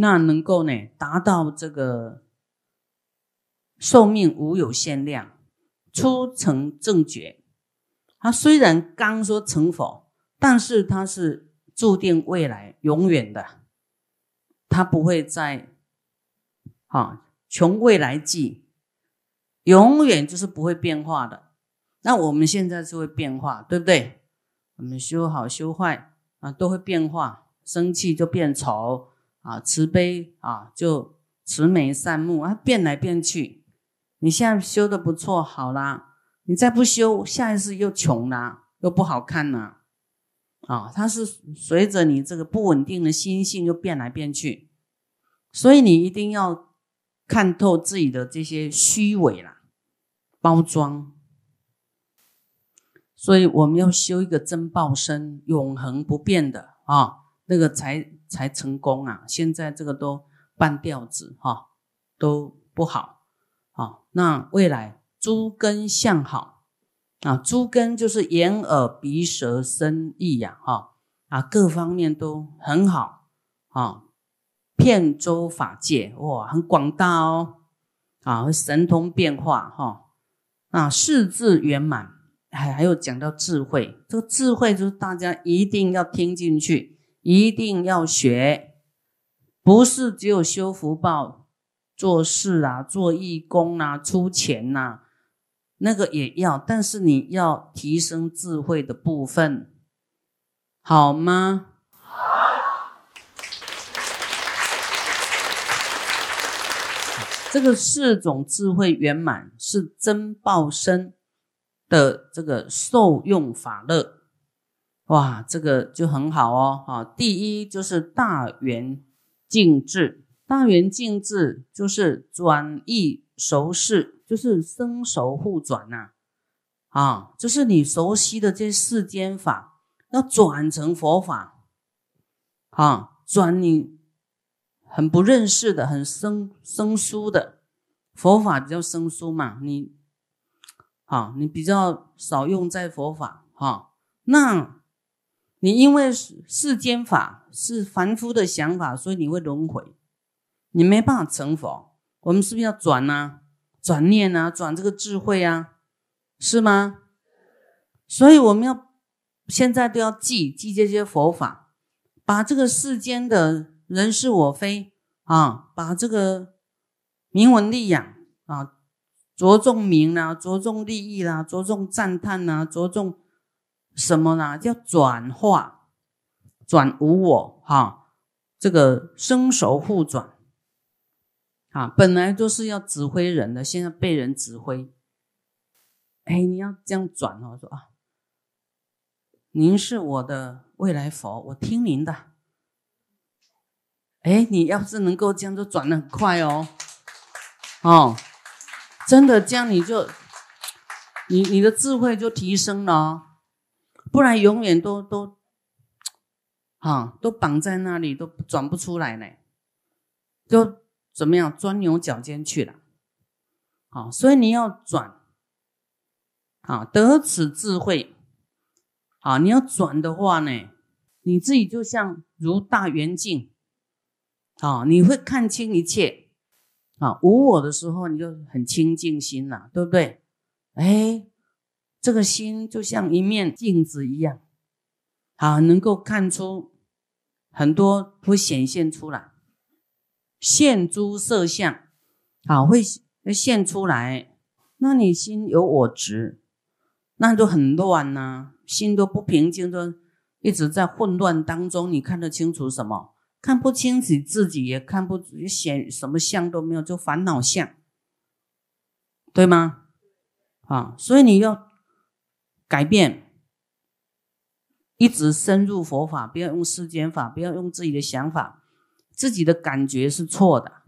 那能够呢达到这个寿命无有限量，初成正觉。他虽然刚说成佛，但是他是注定未来永远的，他不会在啊从未来记，永远就是不会变化的。那我们现在是会变化，对不对？我们修好修坏啊，都会变化。生气就变丑啊，慈悲啊就慈眉善目啊，变来变去。你现在修的不错，好啦，你再不修，下一次又穷啦，又不好看啦。啊，它是随着你这个不稳定的心性又变来变去，所以你一定要看透自己的这些虚伪啦，包装。所以我们要修一个真报身，永恒不变的啊，那个才才成功啊！现在这个都半吊子哈，都不好啊。那未来诸根相好啊，诸根就是眼耳鼻舌身意呀哈啊，各方面都很好啊，遍周法界哇，很广大哦啊，神通变化哈啊，四字圆满。还还有讲到智慧，这个智慧就是大家一定要听进去，一定要学，不是只有修福报、做事啊、做义工啊、出钱呐，那个也要，但是你要提升智慧的部分，好吗？好。这个四种智慧圆满是真报身。的这个受用法乐，哇，这个就很好哦。啊，第一就是大圆净智，大圆净智就是转易熟视，就是生熟互转呐。啊，就是你熟悉的这世间法，要转成佛法。啊，转你很不认识的、很生生疏的佛法，比较生疏嘛，你。啊，你比较少用在佛法哈，那你因为世间法是凡夫的想法，所以你会轮回，你没办法成佛。我们是不是要转呢？转念啊，转这个智慧啊，是吗？所以我们要现在都要记记这些佛法，把这个世间的人是我非啊，把这个名闻利养啊。着重名啦，着重利益啦，着重赞叹啦，着重什么呢？叫转化，转无我哈，这个生熟互转啊，本来都是要指挥人的，现在被人指挥。哎，你要这样转哦，说啊，您是我的未来佛，我听您的。哎，你要是能够这样，就转的很快哦，哦。真的，这样你就，你你的智慧就提升了，不然永远都都，啊，都绑在那里，都转不出来呢，就怎么样钻牛角尖去了，好，所以你要转，啊，得此智慧，啊，你要转的话呢，你自己就像如大圆镜，啊，你会看清一切。啊，无我的时候，你就很清净心了，对不对？哎，这个心就像一面镜子一样，啊，能够看出很多会显现出来，现诸色相，啊，会现出来。那你心有我执，那就很乱呐，心都不平静，都一直在混乱当中。你看得清楚什么？看不清楚自己，也看不显什么相都没有，就烦恼相，对吗？啊，所以你要改变，一直深入佛法，不要用世间法，不要用自己的想法，自己的感觉是错的，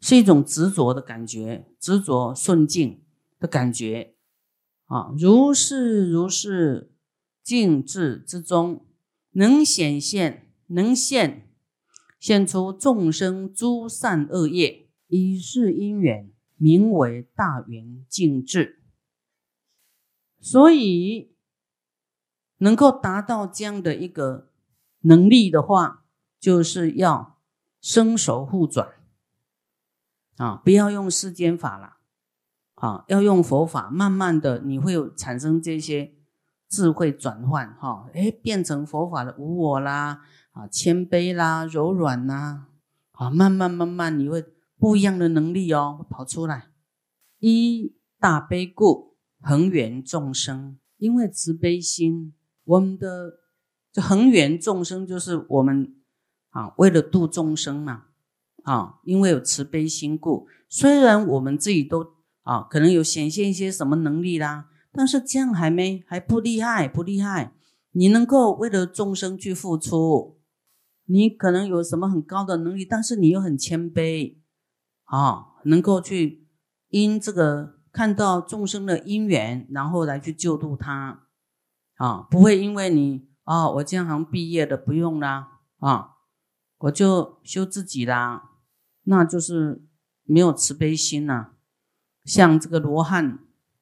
是一种执着的感觉，执着顺境的感觉，啊，如是如是静智之中，能显现。能现现出众生诸善恶业，以是因缘名为大圆净智。所以能够达到这样的一个能力的话，就是要生手互转。啊，不要用世间法了啊，要用佛法，慢慢的你会有产生这些智慧转换。哈，哎，变成佛法的无我啦啊，谦卑啦，柔软呐啊，慢慢慢慢你会不一样的能力哦跑出来。一大悲故，恒缘众生，因为慈悲心，我们的这恒缘众生就是我们。啊，为了度众生嘛，啊，因为有慈悲心故，虽然我们自己都啊，可能有显现一些什么能力啦，但是这样还没还不厉害，不厉害。你能够为了众生去付出，你可能有什么很高的能力，但是你又很谦卑，啊，能够去因这个看到众生的因缘，然后来去救度他，啊，不会因为你啊，我建行毕业的不用啦，啊。我就修自己啦，那就是没有慈悲心呐。像这个罗汉、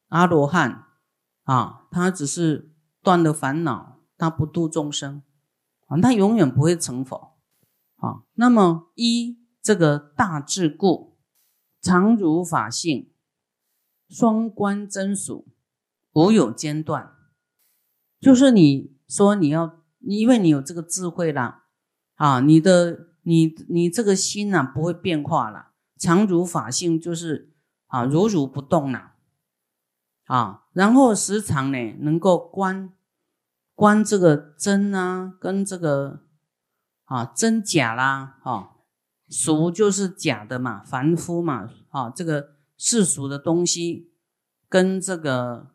阿罗汉啊，他只是断了烦恼，他不度众生啊，他永远不会成佛啊。那么一这个大智故，常如法性，双关真俗，无有间断。就是你说你要，因为你有这个智慧啦。啊，你的你你这个心呐不会变化了，常如法性就是啊如如不动了，啊，然后时常呢能够观观这个真啊跟这个啊真假啦，啊俗就是假的嘛，凡夫嘛，啊这个世俗的东西跟这个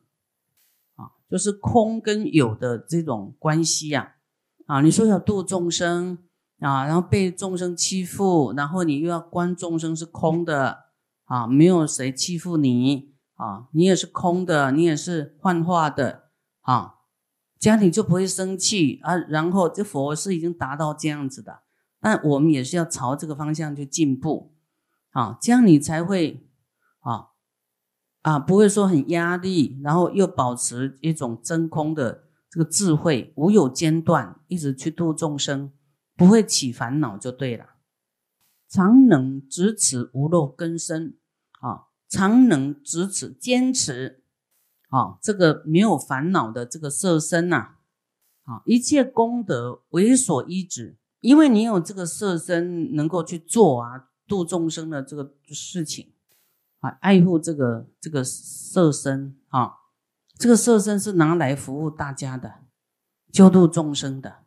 啊就是空跟有的这种关系呀，啊你说要度众生。啊，然后被众生欺负，然后你又要观众生是空的啊，没有谁欺负你啊，你也是空的，你也是幻化的啊，这样你就不会生气啊。然后这佛是已经达到这样子的，但我们也是要朝这个方向去进步啊，这样你才会啊啊，不会说很压力，然后又保持一种真空的这个智慧，无有间断，一直去度众生。不会起烦恼就对了，常能执持无漏根生啊，常能执持坚持啊，这个没有烦恼的这个色身呐，啊，一切功德为所依止，因为你有这个色身，能够去做啊，度众生的这个事情啊，爱护这个这个色身啊，这个色身是拿来服务大家的，救度众生的，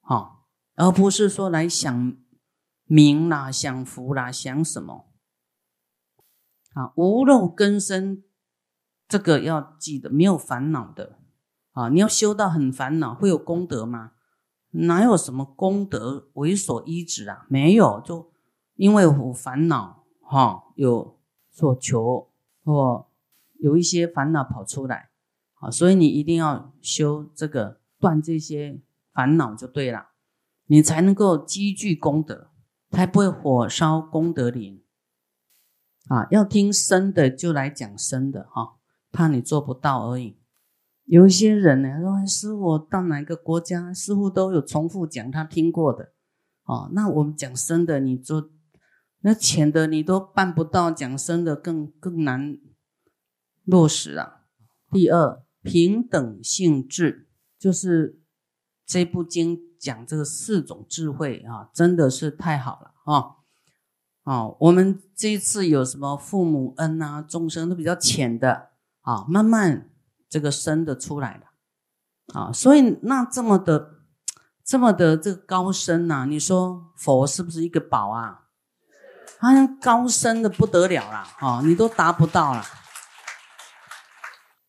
好。而不是说来享名啦、享福啦、享什么啊？无漏根生，这个要记得，没有烦恼的啊！你要修到很烦恼，会有功德吗？哪有什么功德为所依止啊？没有，就因为我烦恼哈，有所求或有一些烦恼跑出来啊，所以你一定要修这个断这些烦恼就对了。你才能够积聚功德，才不会火烧功德林啊！要听生的就来讲生的哈，怕你做不到而已。有一些人呢说：“师傅到哪个国家，师傅都有重复讲他听过的哦。”那我们讲生的，你做那浅的你都办不到，讲深的更更难落实啊。第二，平等性质就是这部经。讲这个四种智慧啊，真的是太好了啊！哦，我们这一次有什么父母恩啊，众生都比较浅的啊，慢慢这个深的出来了啊，所以那这么的这么的这个高深呐，你说佛是不是一个宝啊？好像高深的不得了了啊，你都达不到了。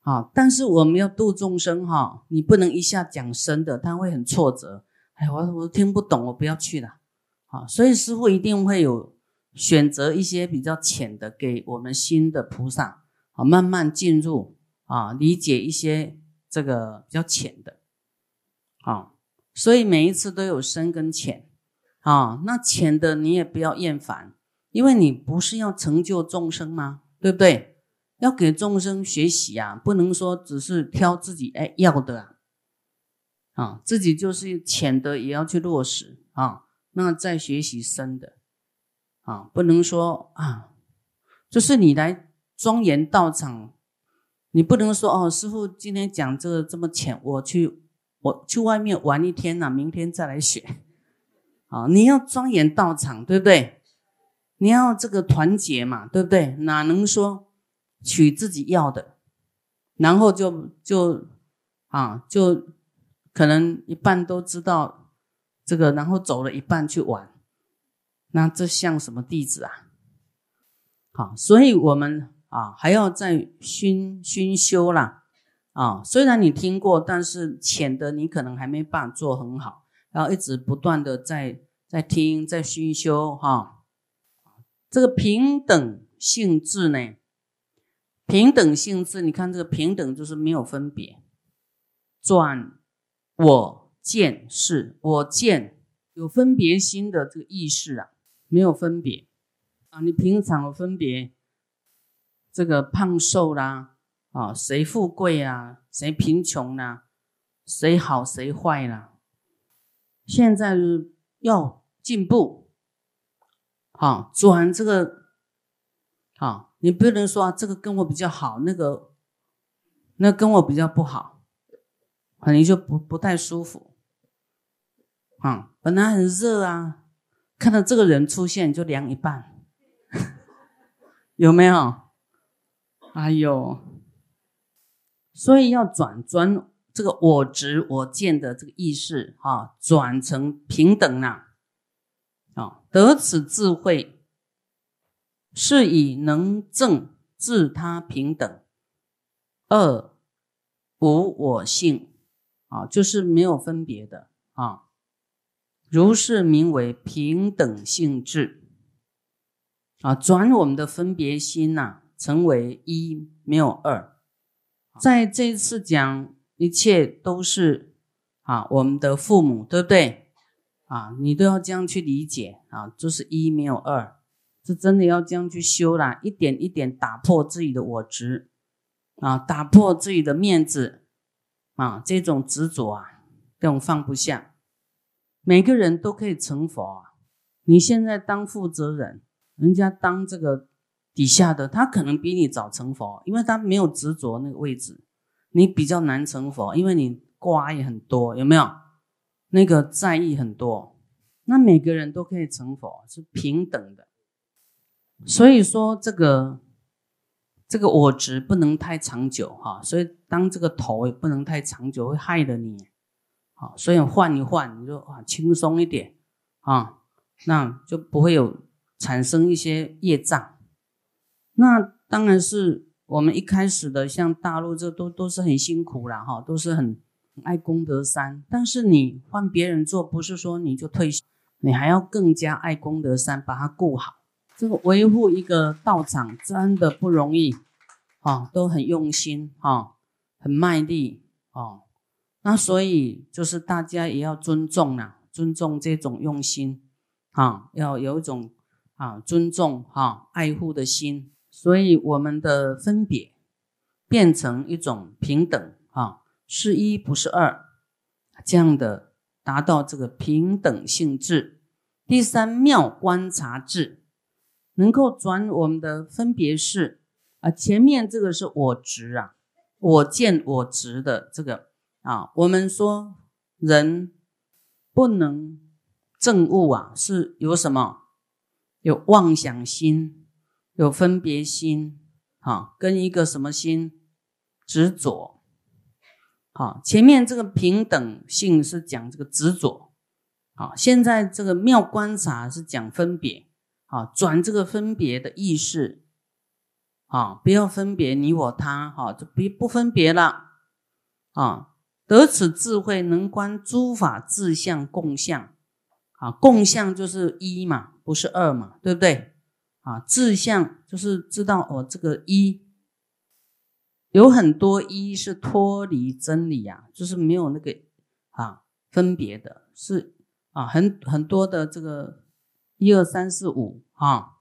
啊，但是我们要度众生哈，你不能一下讲深的，他会很挫折。哎，我我听不懂，我不要去了。好，所以师傅一定会有选择一些比较浅的，给我们新的菩萨啊，慢慢进入啊，理解一些这个比较浅的。好，所以每一次都有深跟浅啊。那浅的你也不要厌烦，因为你不是要成就众生吗？对不对？要给众生学习啊，不能说只是挑自己哎要的。啊，自己就是浅的也要去落实啊，那再学习深的啊，不能说啊，就是你来庄严道场，你不能说哦，师傅今天讲这个这么浅，我去我去外面玩一天呐，明天再来学。啊，你要庄严道场，对不对？你要这个团结嘛，对不对？哪能说取自己要的，然后就就啊就可能一半都知道这个，然后走了一半去玩，那这像什么弟子啊？好，所以我们啊还要再熏熏修啦。啊。虽然你听过，但是浅的你可能还没办法做很好，然后一直不断的在在听，在熏修哈。这个平等性质呢？平等性质，你看这个平等就是没有分别。转我见是，我见有分别心的这个意识啊，没有分别啊。你平常有分别，这个胖瘦啦，啊，谁富贵啊，谁贫穷啦，谁好谁坏啦。现在要进步。好，转这个，好，你不能说这个跟我比较好，那个，那跟我比较不好，可能就不不太舒服。啊，本来很热啊，看到这个人出现就凉一半，有没有？哎呦，所以要转转这个我执我见的这个意识，哈，转成平等啊。啊，得此智慧，是以能正自他平等，二无我性，啊，就是没有分别的啊。如是名为平等性质，啊，转我们的分别心呐，成为一，没有二。在这次讲，一切都是啊，我们的父母，对不对？啊，你都要这样去理解啊，就是一没有二，是真的要这样去修啦，一点一点打破自己的我执啊，打破自己的面子啊，这种执着啊，这种放不下，每个人都可以成佛啊。你现在当负责人，人家当这个底下的，他可能比你早成佛，因为他没有执着那个位置，你比较难成佛，因为你瓜也很多，有没有？那个在意很多，那每个人都可以成佛，是平等的。所以说这个这个我执不能太长久哈，所以当这个头也不能太长久，会害了你。好，所以换一换，你就啊轻松一点啊，那就不会有产生一些业障。那当然是我们一开始的，像大陆这都都是很辛苦了哈，都是很。爱功德山，但是你换别人做，不是说你就退休，你还要更加爱功德山，把它顾好。这个维护一个道场真的不容易，啊，都很用心，啊，很卖力，哦。那所以就是大家也要尊重啦，尊重这种用心，啊，要有一种啊尊重哈爱护的心，所以我们的分别变成一种平等，啊。是一不是二，这样的达到这个平等性质。第三妙观察智，能够转我们的分别是啊，前面这个是我执啊，我见我执的这个啊，我们说人不能证悟啊，是有什么？有妄想心，有分别心啊，跟一个什么心？执着。好，前面这个平等性是讲这个执着，好，现在这个妙观察是讲分别，好，转这个分别的意识，好，不要分别你我他，好，就不不分别了，啊，得此智慧能观诸法自相共相，啊，共相就是一嘛，不是二嘛，对不对？啊，自相就是知道哦，这个一。有很多一是脱离真理啊，就是没有那个啊分别的，是啊很很多的这个一二三四五啊，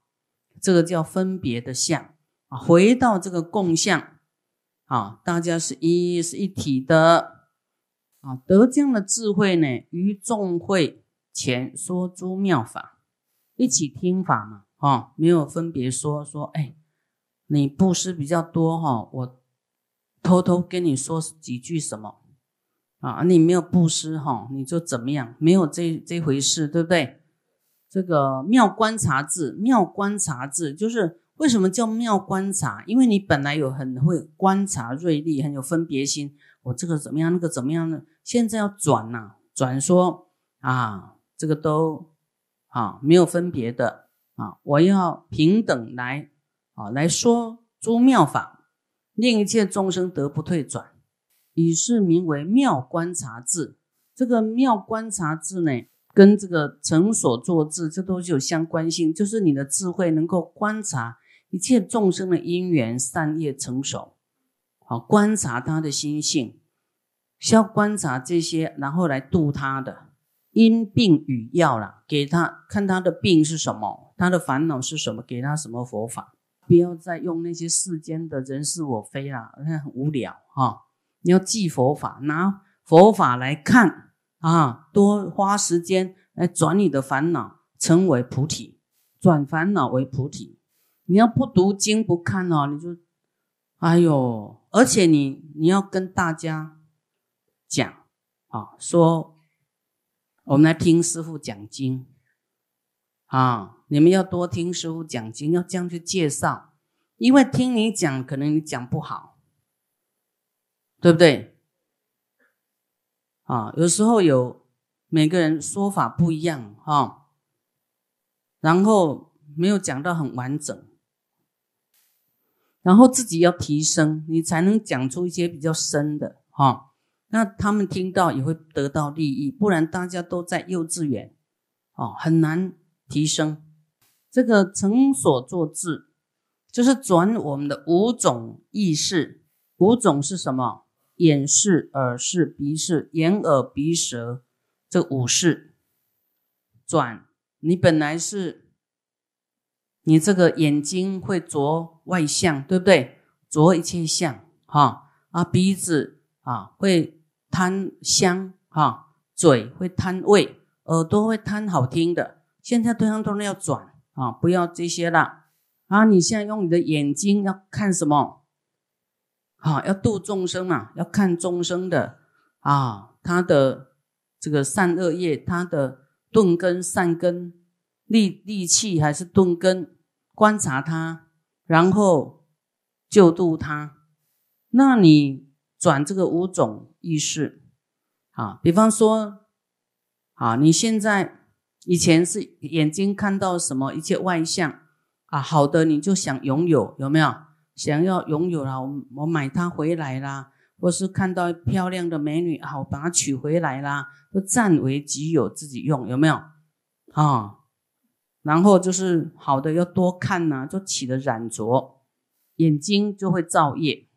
这个叫分别的相啊，回到这个共相啊，大家是一是一体的啊，得这样的智慧呢，于众会前说诸妙法，一起听法嘛，啊，没有分别说说，哎，你布施比较多哈，我偷偷跟你说几句什么啊？你没有布施哈，你就怎么样？没有这这回事，对不对？这个妙观察智，妙观察智就是为什么叫妙观察？因为你本来有很会观察锐利，很有分别心。我这个怎么样？那个怎么样呢？现在要转呐，转说啊，这个都啊没有分别的啊，我要平等来啊来说诸妙法，令一切众生得不退转，以是名为妙观察智。这个妙观察智呢？跟这个成所作智，这都是有相关性。就是你的智慧能够观察一切众生的因缘善业成熟，好观察他的心性，需要观察这些，然后来度他的因病与药了，给他看他的病是什么，他的烦恼是什么，给他什么佛法。不要再用那些世间的人是我非了，那 很无聊哈。你要记佛法，拿佛法来看。啊，多花时间来转你的烦恼，成为菩提，转烦恼为菩提。你要不读经不看哦，你就，哎呦！而且你你要跟大家讲啊，说我们来听师傅讲经啊，你们要多听师傅讲经，要这样去介绍，因为听你讲，可能你讲不好，对不对？啊，有时候有每个人说法不一样哈，然后没有讲到很完整，然后自己要提升，你才能讲出一些比较深的哈。那他们听到也会得到利益，不然大家都在幼稚园，哦，很难提升。这个成所作智，就是转我们的五种意识，五种是什么？眼视、耳视、鼻视、眼耳鼻舌，这五视转。你本来是，你这个眼睛会着外相，对不对？着一切相，哈啊，鼻子啊会贪香，哈，嘴会贪味，耳朵会贪好听的。现在通通都要转啊，不要这些了啊！你现在用你的眼睛要看什么？啊，要度众生嘛，要看众生的啊，他的这个善恶业，他的钝根、善根、利利气还是钝根，观察他，然后救度他。那你转这个五种意识啊，比方说啊，你现在以前是眼睛看到什么一切外相啊，好的你就想拥有，有没有？想要拥有了，我我买它回来啦，或是看到漂亮的美女，好把它娶回来啦，都占为己有，自己用有没有？啊，然后就是好的要多看呐，就起了染着，眼睛就会造业，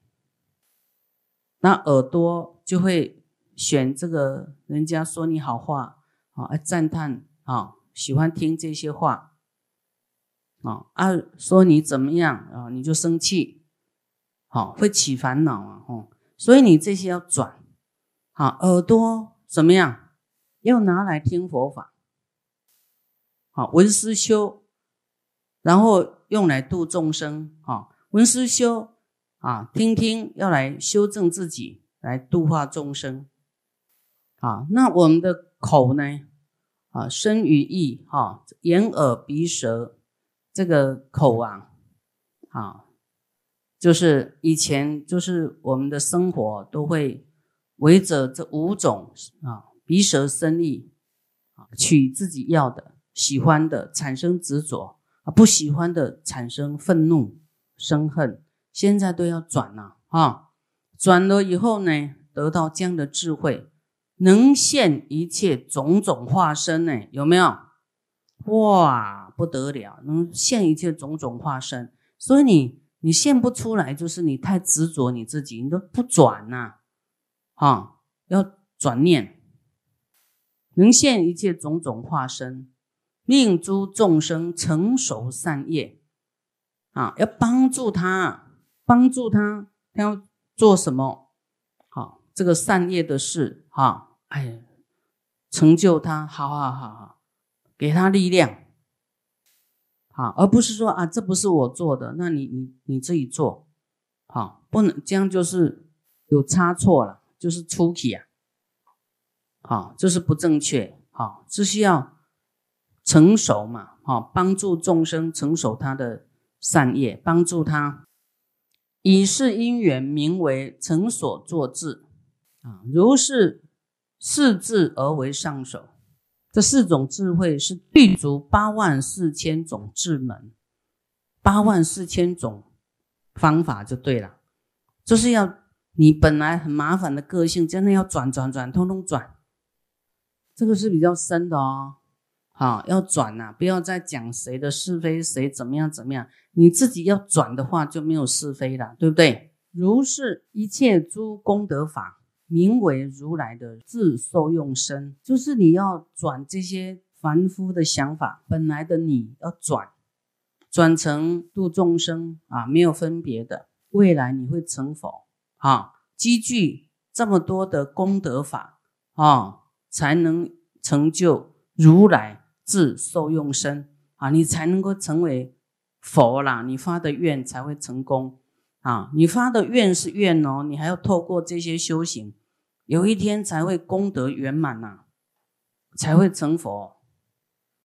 那耳朵就会选这个人家说你好话，啊，赞叹啊，喜欢听这些话。啊啊，说你怎么样啊？你就生气，好会起烦恼啊！哦，所以你这些要转，好耳朵怎么样？要拿来听佛法，好闻思修，然后用来度众生。好闻思修啊，听听要来修正自己，来度化众生。啊，那我们的口呢？啊，身与意，哈，眼耳鼻舌。这个口啊，啊，就是以前就是我们的生活都会围着这五种啊，鼻舌身意啊，取自己要的、喜欢的，产生执着啊；不喜欢的，产生愤怒、生恨。现在都要转了啊，转了以后呢，得到这样的智慧，能现一切种种化身呢？有没有？哇，不得了，能现一切种种化身，所以你你现不出来，就是你太执着你自己，你都不转呐，啊，要转念，能现一切种种化身，命诸众生成熟善业，啊，要帮助他，帮助他，他要做什么？好，这个善业的事，哈，哎。成就他，好好好好，给他力量，好，而不是说啊，这不是我做的，那你你你自己做，好，不能这样就是有差错了，就是出题啊，好，这是不正确，好，这需要成熟嘛，好，帮助众生成熟他的善业，帮助他以是因缘名为成所作智啊，如是。四智而为上首，这四种智慧是具足八万四千种智门，八万四千种方法就对了。就是要你本来很麻烦的个性，真的要转转转，通通转。这个是比较深的哦。好，要转呐，不要再讲谁的是非，谁怎么样怎么样。你自己要转的话，就没有是非了，对不对？如是一切诸功德法。名为如来的自受用身，就是你要转这些凡夫的想法，本来的你要转，转成度众生啊，没有分别的，未来你会成佛。啊，积聚这么多的功德法啊，才能成就如来自受用身。啊，你才能够成为佛啦，你发的愿才会成功。啊，你发的愿是愿哦，你还要透过这些修行。有一天才会功德圆满呐，才会成佛。